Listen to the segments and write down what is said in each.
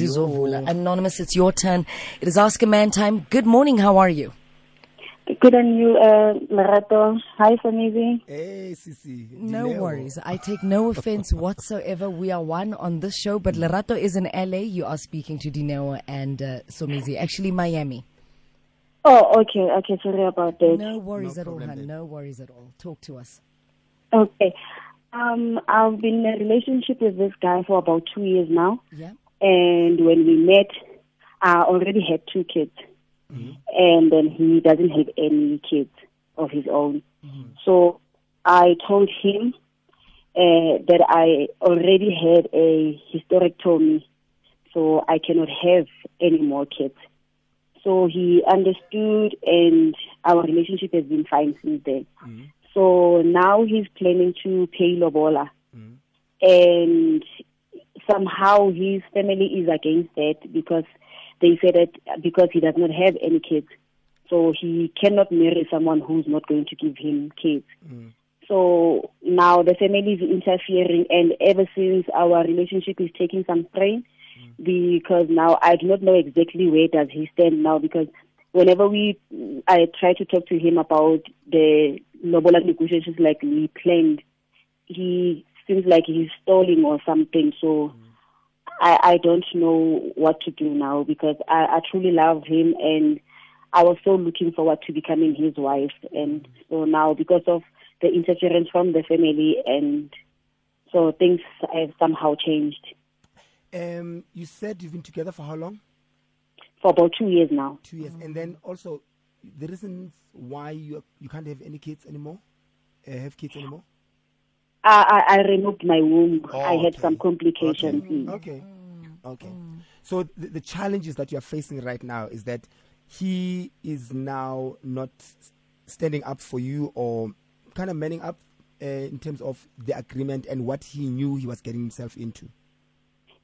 Zizovula. Anonymous, it's your turn. It is Ask a Man time. Good morning. How are you? Good on you, uh, Lerato. Hi, Somizi. Hey, Sisi. No Dineo. worries. I take no offense whatsoever. We are one on this show, but Lerato is in LA. You are speaking to Dineo and uh, Somizi. Actually, Miami. Oh, okay, okay. Sorry about that. No worries No at all, hun. No worries at all. Talk to us. Okay. Um, I've been in a relationship with this guy for about two years now, Yeah. And when we met, I already had two kids, mm-hmm. and then he doesn't have any kids of his own. Mm-hmm. So I told him uh, that I already had a hysterectomy, so I cannot have any more kids. So he understood, and our relationship has been fine since then. Mm-hmm. So now he's planning to pay Lobola. And somehow his family is against that because they say that because he does not have any kids, so he cannot marry someone who's not going to give him kids. Mm. So now the family is interfering, and ever since our relationship is taking some strain, mm. because now I do not know exactly where does he stand now. Because whenever we, I try to talk to him about the Lobola negotiations like we planned, he seems like he's stalling or something. So I, I don't know what to do now because I, I truly love him and I was so looking forward to becoming his wife. And so now because of the interference from the family and so things have somehow changed Um, you said you've been together for how long? for about two years now. Two years. And then also, the reasons why you you can't have any kids anymore, uh, have kids anymore. I, I, I removed my womb. Oh, I had okay. some complications. Mm. Okay. Okay. So the, the challenges that you are facing right now is that he is now not standing up for you or kind of manning up uh, in terms of the agreement and what he knew he was getting himself into.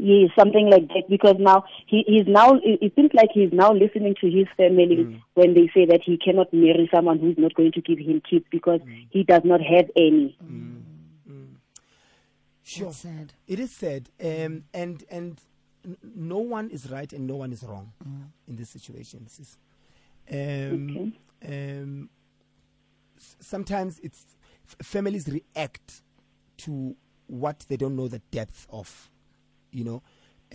Yes, something like that. Because now he he's now it seems like he's now listening to his family when they say that he cannot marry someone who's not going to give him kids because he does not have any. Sure. That's sad. It is sad, um, and and no one is right and no one is wrong in this situation. sis. Um, um, sometimes it's f- families react to what they don't know the depth of. You know,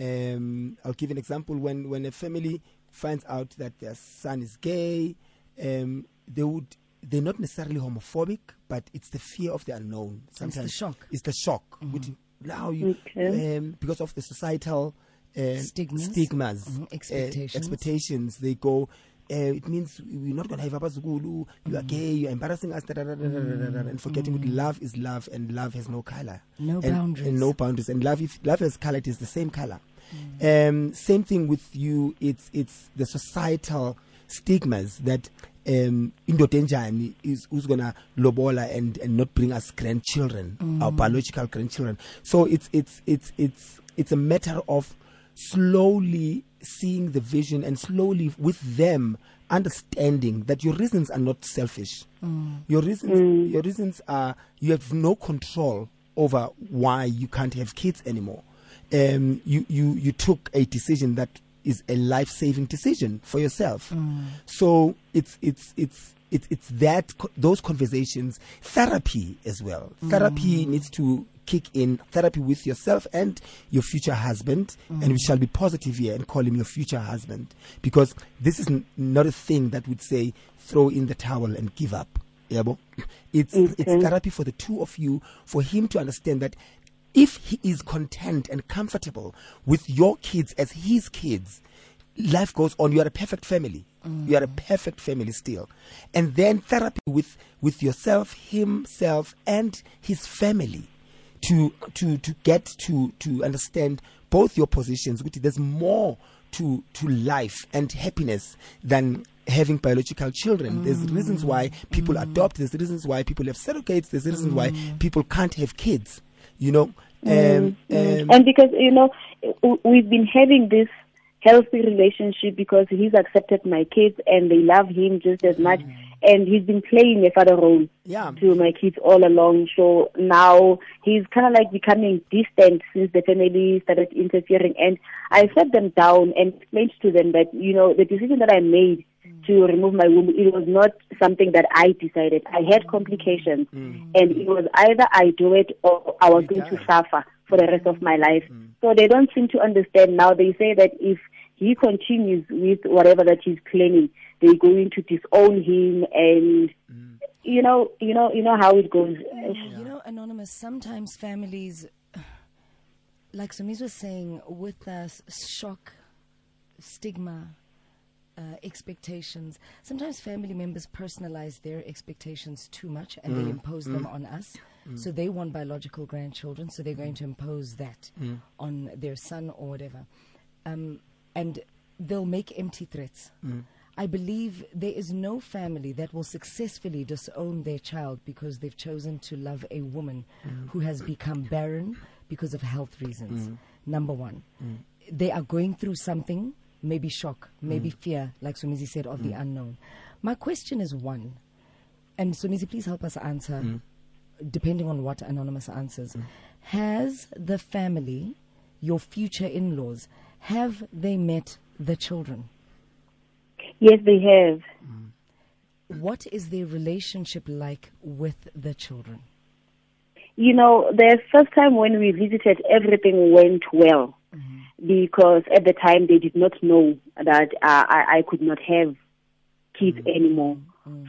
um, I'll give an example. When when a family finds out that their son is gay, um, they would. They're not necessarily homophobic, but it's the fear of the unknown. Sometimes the shock. It's the shock. Which now you Okay. um, because of the societal uh, Stigmas. stigmas, Mhm, uh, expectations. expectations. They go. Uh, it means we're not going to have abazukulu. You are gay. You're embarrassing us. Da, da, da, and forgetting that love is love, and love has no color, No and, boundaries. and no boundaries. And love, if love has color, it is the same color. Um, same thing with you. It's it's the societal stigmas that um, indoda enjani is who's gonna lobola and and not bring us grandchildren, our biological grandchildren. So it's it's it's it's it's a matter of slowly seeing the vision and slowly with them understanding that your reasons are not selfish. Your reasons your reasons are you have no control over why you can't have kids anymore. Um, you, you you took a decision that is a life saving decision for yourself. Mm. So it's it's it's it's it's that those conversations, therapy as well. Mm. Therapy needs to kick in. Therapy with yourself and your future husband, mm. and we shall be positive here and call him your future husband because this is n- not a thing that would say throw in the towel and give up. It's it's therapy for the two of you for him to understand that if he is content and comfortable with your kids as his kids, life goes on. You are a perfect family. You are a perfect family still. And then therapy with, with yourself, himself, and his family to, to, to get to, to understand both your positions. which There's more to, to life and happiness than having biological children. There's reasons why people mm. adopt. There's reasons why people have surrogates. There's reasons why mm. people can't have kids. You know, um, um, and because you know we've been having this healthy relationship because he's accepted my kids and they love him just as much and he's been playing a father role Yeah. to my kids all along. So now he's kind of like becoming distant since the family started interfering. And I sat them down and explained to them that, you know, the decision that I made to remove my womb, it was not something that I decided. I had complications. Mm. Mm. And it was either I do it or I was You going to suffer for the rest of my life. Mm. So they don't seem to understand now. They say that if he continues with whatever that he's planning, they're going to disown him and you know, you know, you know how it goes. You know, Anonymous, sometimes families, like Somizi was saying, with s- shock, stigma, uh, expectations, sometimes family members personalize their expectations too much and they mm. impose them mm. on us. Mm. So they want biological grandchildren, so they're going to impose that on their son or whatever. Um, and they'll make empty threats. I believe there is no family that will successfully disown their child because they've chosen to love a woman who has become barren because of health reasons. Number one, they are going through something, maybe shock, maybe mm. fear, like Somizi said, of the mm. unknown. My question is one, and Somizi, please help us answer, mm. depending on what Anonymous answers. Has the family, your future in laws, have they met the children? Yes, they have. What is their relationship like with the children? You know, the first time when we visited, everything went well because at the time they did not know that uh, I, I could not have kids anymore.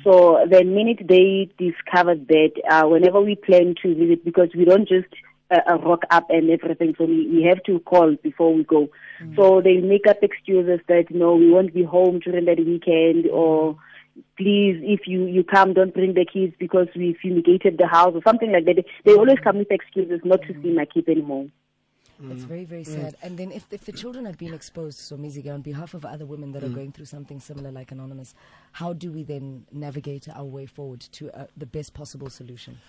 So the minute they discovered that, uh, whenever we plan to visit, because we don't just uh, uh, rock up and everything, so we, we have to call before we go. So they make up excuses that no, we won't be home during that weekend, or please, if you you come, don't bring the kids because we fumigated the house or something like that. They, they always come with excuses not to see my kids anymore. It's very, very sad. And then if, if the children have been exposed, so Mizige, on behalf of other women that are going through something similar like Anonymous, how do we then navigate our way forward to uh, the best possible solution?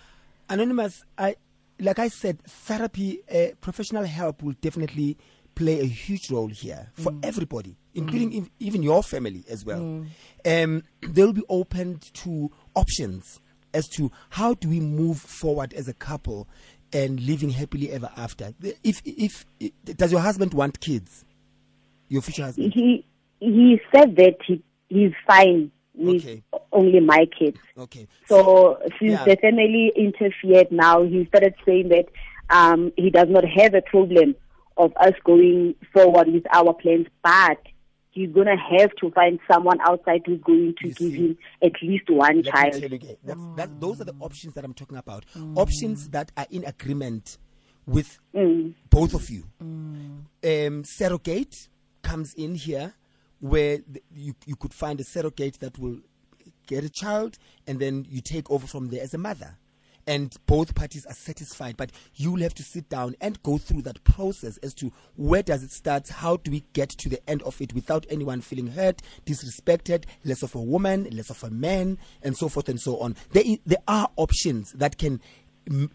Anonymous, I like I said, therapy, uh, professional help will definitely play a huge role here for everybody, including ev- even your family as well. Um, they'll be open to options as to how do we move forward as a couple and living happily ever after. If if, if does your husband want kids? Your future husband? He he said that he he's fine with Okay. only my kids. Okay. So since Yeah. the family interfered now, he started saying that um, he does not have a problem of us going forward with our plans, but he's going to have to find someone outside who's going to You give see. him at least one Let me child. tell you again, that's, that, mm. those are the options that I'm talking about. Mm. Options that are in agreement with mm. both of you. Um, surrogate comes in here where the, you, you could find a surrogate that will get a child and then you take over from there as a mother. And both parties are satisfied, but you'll have to sit down and go through that process as to where does it start, how do we get to the end of it without anyone feeling hurt, disrespected, less of a woman, less of a man, and so forth and so on. There, there are options that can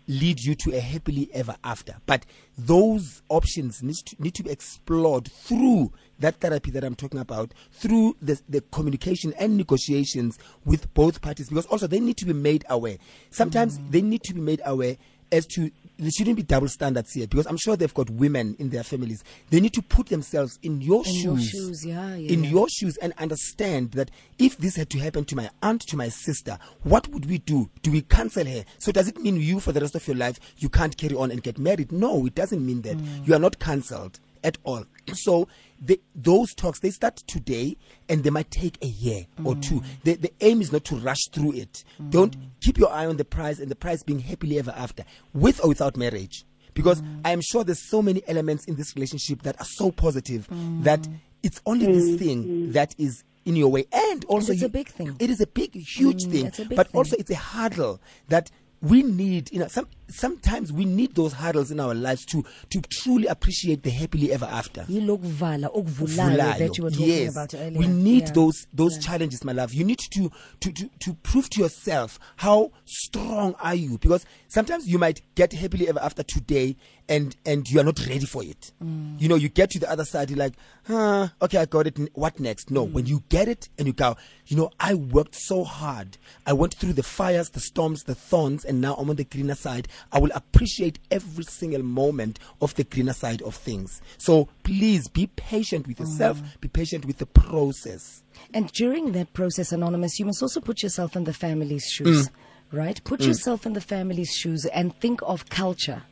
lead you to a happily ever after. But those options need to, need to be explored through that therapy that I'm talking about, through the, the communication and negotiations with both parties, because also they need to be made aware. Sometimes mm. they need to be made aware as to there shouldn't be double standards here because I'm sure they've got women in their families. They need to put themselves in your In shoes, your shoes, yeah, yeah, in yeah. your shoes, and understand that if this had to happen to my aunt, to my sister, what would we do? Do we cancel her? So does it mean you, for the rest of your life, you can't carry on and get married? No, it doesn't mean that. Mm. You are not cancelled at all. So the, those talks they start today, and they might take a year or two. Mm. The, the aim is not to rush through it. Mm. Don't keep your eye on the prize, and the prize being happily ever after, with or without marriage. Because mm. I am sure there's so many elements in this relationship that are so positive that it's only this thing that is in your way, and also it's you- a big thing. It is a big, huge Mm, thing, big but thing. also it's a hurdle that we need. You know, some sometimes we need those hurdles in our lives to to truly appreciate the happily ever after. yilokuvala okuvulayo that you were talking yes. about earlier We need Yeah. those those challenges, my love. You need to, to to to prove to yourself how strong are you because sometimes you might get happily ever after today and and you are not ready for it. Mm. You know, you get to the other side, you're like, huh, okay, I got it. What next? No, Mm. when you get it and you go, you know, I worked so hard. I went through the fires, the storms, the thorns, and now I'm on the greener side. I will appreciate every single moment of the greener side of things. So please be patient with yourself, Mm. be patient with the process. And during that process, Anonymous, you must also put yourself in the family's shoes, mm. right? Put mm. yourself in the family's shoes and think of culture.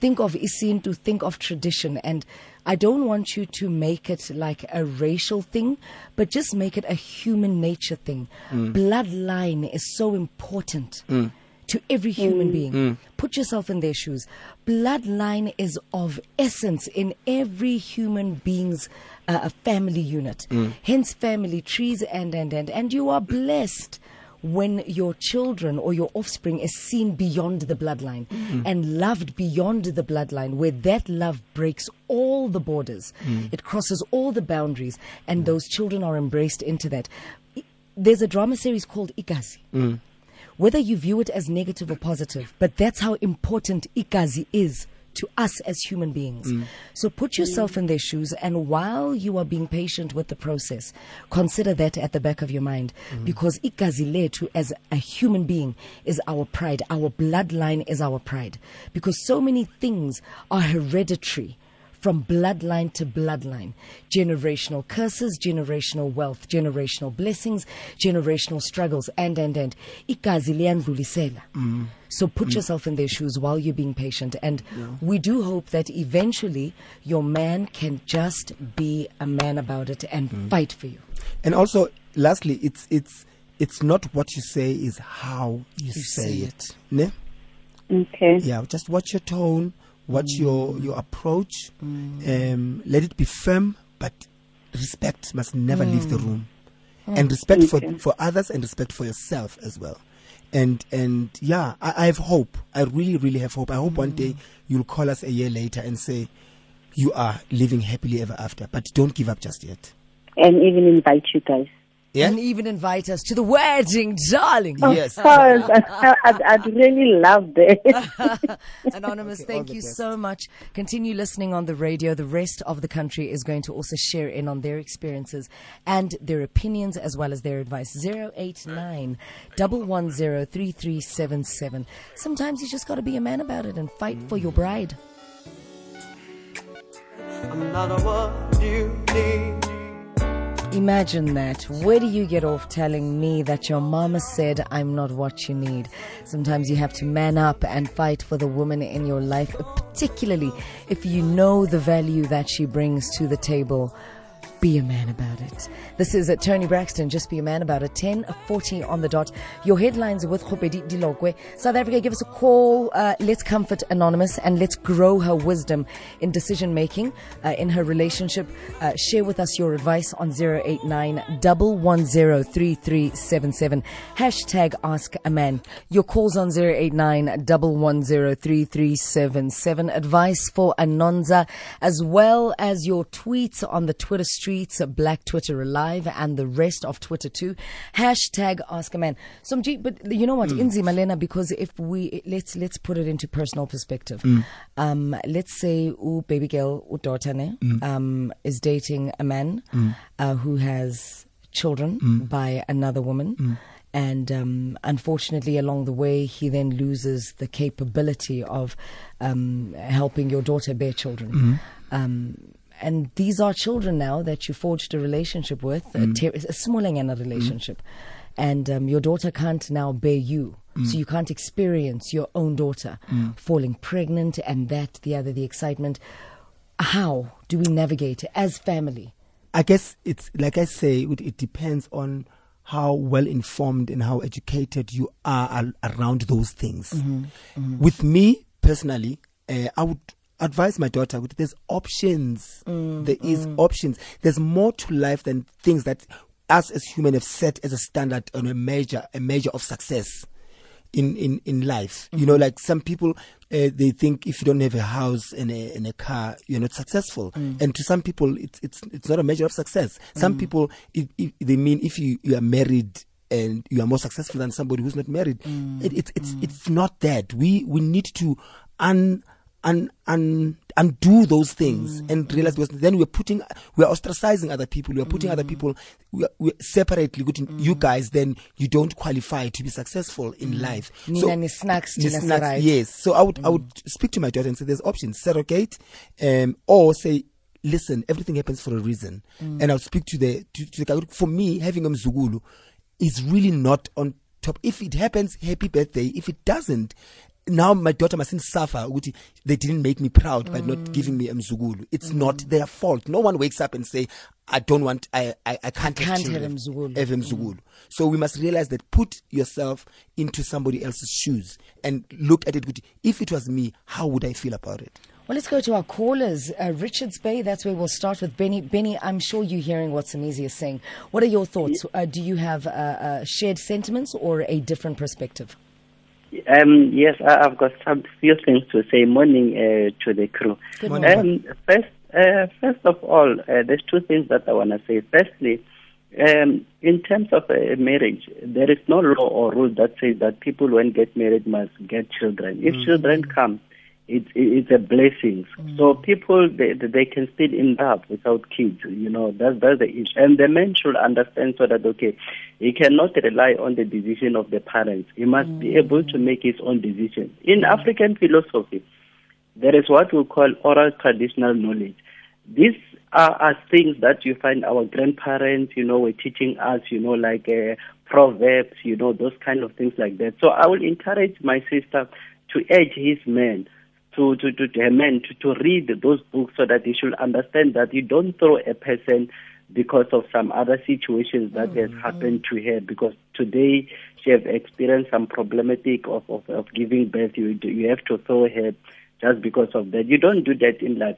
Think of isintu, think of tradition. And I don't want you to make it like a racial thing, but just make it a human nature thing. Mm. Bloodline is so important. To every human mm. being. Mm. Put yourself in their shoes. Bloodline is of essence in every human being's uh, family unit. Mm. Hence, family trees, and and and. And you are blessed when your children or your offspring is seen beyond the bloodline and loved beyond the bloodline, where that love breaks all the borders, it crosses all the boundaries, and those children are embraced into that. There's a drama series called Igazi whether you view it as negative or positive, but that's how important Igazi is to us as human beings. Mm. So put yourself in their shoes, and while you are being patient with the process, consider that at the back of your mind, mm. because Igazi letu as a human being is our pride. Our bloodline is our pride, because so many things are hereditary from bloodline to bloodline. Generational curses, generational wealth, generational blessings, generational struggles, and, and, and. Igazi liyandlulisela. Mm. So put yourself in their shoes while you're being patient. And we do hope that eventually your man can just be a man about it and mm. fight for you. And also, lastly, it's it's it's not what you say, is how you, say, say it. Ne? Okay. Yeah, just watch your tone, watch mm. your your approach. Mm. Um, let it be firm, but respect must never leave the mm. room, and respect for Okay. for others and respect for yourself as well. And and yeah, I, I have hope. I really really have hope. I hope one day you'll call us a year later and say you are living happily ever after. But don't give up just yet. And even invite you guys. Yeah. And even invite us to the wedding, darling. Yes. Course. I, I'd, I'd really love that. Anonymous, Okay, thank you best. so much. Continue listening on the radio. The rest of the country is going to also share in on their experiences and their opinions as well as their advice. 089 110 Sometimes you just got to be a man about it and fight for your bride. I'm not what you need. Imagine that. Where do you get off telling me that your mama said I'm not what you need? Sometimes you have to man up and fight for the woman in your life, particularly if you know the value that she brings to the table. Be a man about it. This is Toni Braxton. Just be a man about it. 10:40 on the dot. Your headlines with Khopedi Dilokwe. South Africa, give us a call. Uh, let's comfort Anonymous and let's grow her wisdom in decision making uh, in her relationship. Uh, share with us your advice on 089 110 3377. Hashtag Ask a Man. Your calls on 089 110 3377. Advice for Anonza as well as your tweets on the Twitter streets, Black Twitter Alive, and the rest of Twitter too. Hashtag Ask a Man. Somji, but you know what, Inzi Malena, because if we let's let's put it into personal perspective. Um, let's say u baby girl u daughter ne, um is dating a man uh, who has children by another woman. And um, unfortunately, along the way, he then loses the capability of um, helping your daughter bear children. Um, and these are children now that you forged a relationship with, a, mm. ter- a smalling and a mm. relationship. And um, your daughter can't now bear you. So mm. you can't experience your own daughter falling pregnant and that, the other, the excitement. How do we navigate as family? I guess it's like I say, it, it depends on how well informed and how educated you are al- around those things. Mm-hmm. Mm-hmm. With me personally, uh, I would advise my daughter there's options. Mm, there is mm. options. There's more to life than things that us as human have set as a standard and a measure, a measure of success. in in in life. You know, mm-hmm. like some people uh, they think if you don't have a house and a and a car, you're not successful. Mm. And to some people, it's it's it's not a measure of success. Some people it, it, they mean if you you are married. And you are more successful than somebody who's not married. It, it's it's it's not that. We we need to un un, un, undo those things mm. and realize because then we're putting we're ostracizing other people we're putting other mm. people we're, we're separately putting mm. you guys then you don't qualify to be successful in life. Nina ni snacks, ni snacks, Sarai. yes. So i would i would speak to my daughter and say there's options surrogate um or say listen everything happens for a reason. And i'll speak to the to, to the for me having a mzukulu is really not on top. If it happens happy birthday. If it doesn't now my daughter mustn't suffer ukuthi they didn't make me proud by not giving me a mzukulu it's not their fault no one wakes up and say i don't want i i, I can't, Can't have mzukulu." have mzukulu. so we must realize that put yourself into somebody else's shoes and look at it if it was me how would i feel about it Well, let's go to our callers. Uh, Richards Bay, that's where we'll start with Benny. Benny, I'm sure you're hearing what Somizi is saying. What are your thoughts? Uh, do you have uh, uh, shared sentiments or a different perspective? Um, yes, I, I've got some few things to say. Morning uh, to the crew. Good Um, first, uh, first of all, uh, there's two things that I want to say. Firstly, um, in terms of uh, marriage, there is no law or rule that says that people when get married must get children. If children come, it's it's a blessing. So people they they can still in love without kids. You know that's that's the issue. And the man should understand so that okay, he cannot rely on the decision of the parents. He must be able to make his own decision. In African philosophy, there is what we call oral traditional knowledge. These are, are things that you find our grandparents, you know, were teaching us, you know, like uh, proverbs, you know, those kind of things like that. So I will encourage my sister to urge his men to to to, to men to, to read those books so that they should understand that you don't throw a person because of some other situations that has happened to her because today she has experienced some problematic of, of, of giving birth you you have to throw her just because of that you don't do that in life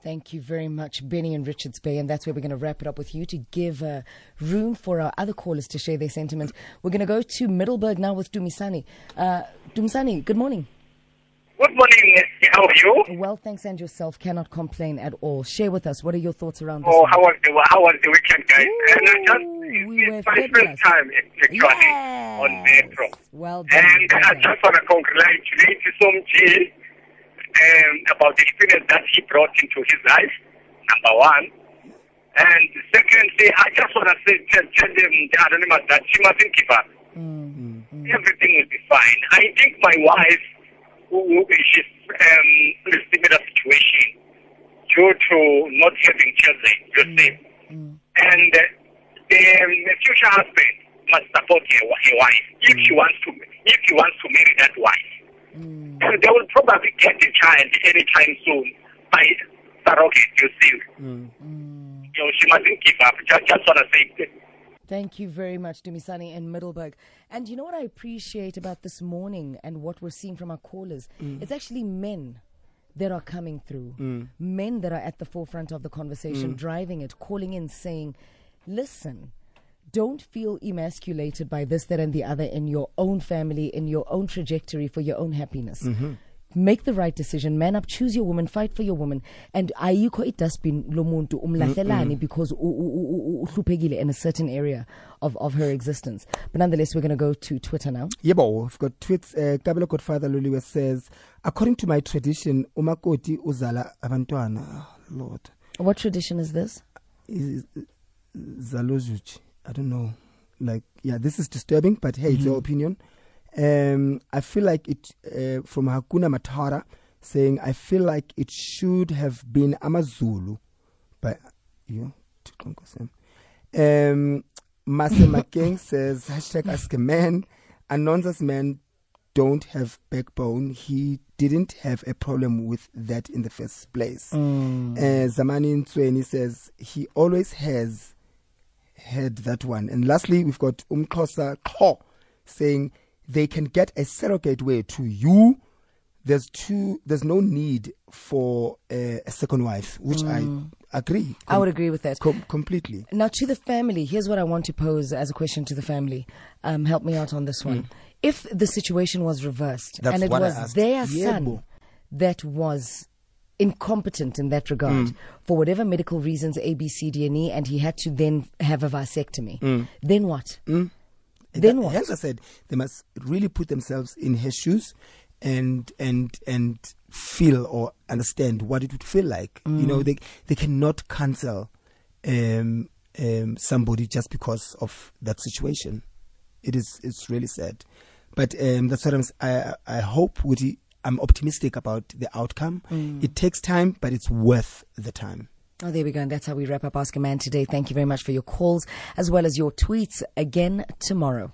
Thank you very much, Benny and Richards Bay. And that's where we're going to wrap it up with you to give uh, room for our other callers to share their sentiment. We're going to go to Middelburg now with Dumisani. Uh, Dumisani, good morning. Good morning. Nancy. How are you? Well, thanks, and yourself cannot complain at all. Share with us. What are your thoughts around this? Oh, how was the how was the weekend, guys? and I just we it's were my fabulous. first time actually on Metro. Well done. And well I done. just want to congratulate Somji um, about the experience that he brought into his life, number one. And secondly, I just want to say, tell, tell them, the anonymous, that she mustn't give up. Mm, Everything will be fine. I think my wife, she's um, in a similar situation due to not having children, you mm. see. Mm. And uh, the, future husband must support her, her wife if mm. she wants to if he wants to marry that wife. And they will probably get a child anytime soon by surrogate, you see. You know, she mustn't give up. Just, just want to say. Thank you very much, Dumisani and Middelburg. And you know what I appreciate about this morning and what we're seeing from our callers? Mm. It's actually men that are coming through, mm. men that are at the forefront of the conversation, mm. driving it, calling in, saying, listen, don't feel emasculated by this, that, and the other in your own family, in your own trajectory for your own happiness. Mm-hmm. Make the right decision. Man up. Choose your woman. Fight for your woman. And ayikho idustbin lomuntu umlahlelani because uhluphekile in a certain area of, of her existence. But nonetheless, we're going to go to Twitter now. Yebo, we've got tweets. Uh, Kabelo Godfather Luliwe says, according to my tradition, umakoti uzala abantwana. Oh, Lord, What tradition is this? is Zalozuch. I don't know. Like, yeah, this is disturbing, but hey, it's your opinion. Um, I feel like it uh, from Hakuna Matara saying, I feel like it should have been Amazulu, but you. know, Um, Mase Makeng says, hashtag ask a man. Anonza's man don't have backbone. He didn't have a problem with that in the first place. Uh, Zamani Nsweni says he always has had that one. And lastly, we've got Umkosa Kho saying they can get a surrogate way to you. there's two there's no need for uh, a second wife which i agree Mm. I would agree with that. com- completely Now, to the family, here's what I want to pose as a question to the family. Um, help me out on this one. If the situation was reversed Mm. That's and it was their Yeah, son bo. that was incompetent in that regard Mm. for whatever medical reasons, A, B, C, D, and E, and he had to then have a vasectomy, then what? Then what? Hence, I said they must really put themselves in his shoes and and and feel or understand what it would feel like. You Mm. know, they they cannot cancel um, um, somebody just because of that situation. It is it's really sad, but um, that's what I'm. I I hope the, I'm optimistic about the outcome. Mm. It takes time, but it's worth the time. Oh, there we go. And that's how we wrap up Ask a Man today. Thank you very much for your calls as well as your tweets again tomorrow.